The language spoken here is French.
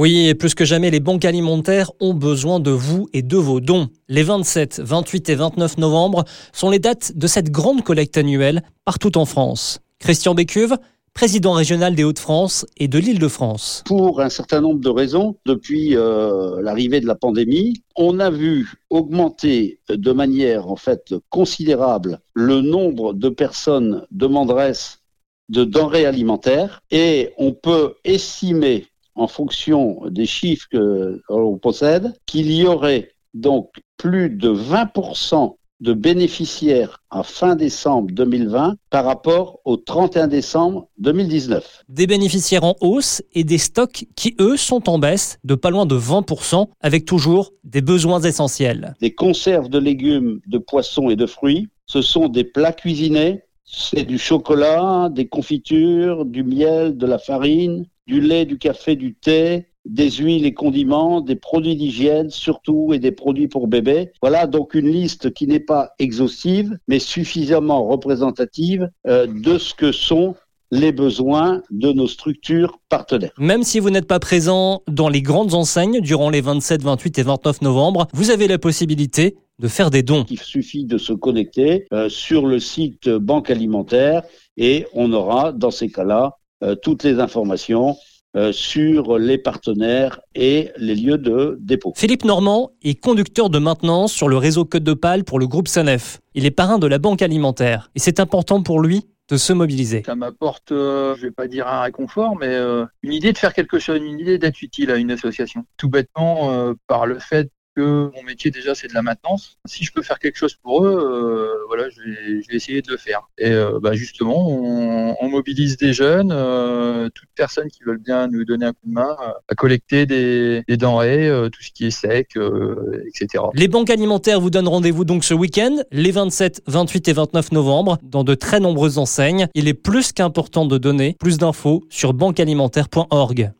Oui, plus que jamais, les banques alimentaires ont besoin de vous et de vos dons. Les 27, 28 et 29 novembre sont les dates de cette grande collecte annuelle partout en France. Christian Bécuve, président régional des Hauts-de-France et de l'Île-de-France. Pour un certain nombre de raisons, depuis euh, l'arrivée de la pandémie, on a vu augmenter de manière en fait considérable le nombre de personnes demanderesses de denrées alimentaires et on peut estimer en fonction des chiffres que l'on possède qu'il y aurait donc plus de 20% de bénéficiaires à fin décembre 2020 par rapport au 31 décembre 2019. Des bénéficiaires en hausse et des stocks qui, eux, sont en baisse de pas loin de 20%, avec toujours des besoins essentiels. Des conserves de légumes, de poissons et de fruits, ce sont des plats cuisinés, c'est du chocolat, des confitures, du miel, de la farine, du lait, du café, du thé, des huiles et condiments, des produits d'hygiène surtout et des produits pour bébés. Voilà donc une liste qui n'est pas exhaustive mais suffisamment représentative euh, de ce que sont les besoins de nos structures partenaires. Même si vous n'êtes pas présent dans les grandes enseignes durant les 27, 28 et 29 novembre, vous avez la possibilité de faire des dons. Il suffit de se connecter euh, sur le site Banque Alimentaire et on aura dans ces cas-là toutes les informations euh, sur les partenaires et les lieux de dépôt. Philippe Normand est conducteur de maintenance sur le réseau Côte de Pâle pour le groupe Sanef. Il est parrain de la banque alimentaire et c'est important pour lui de se mobiliser. Ça m'apporte, euh, je vais pas dire un réconfort, mais euh, une idée de faire quelque chose, une idée d'être utile à une association. Tout bêtement, par le fait mon métier déjà c'est de la maintenance. Si je peux faire quelque chose pour eux, euh, voilà, je vais, essayer de le faire. Et euh, bah, justement, on, mobilise des jeunes, euh, toutes personnes qui veulent bien nous donner un coup de main à collecter des, denrées, tout ce qui est sec, etc. Les banques alimentaires vous donnent rendez-vous donc ce week-end, les 27, 28 et 29 novembre, dans de très nombreuses enseignes. Il est plus qu'important de donner plus d'infos sur banquealimentaire.org.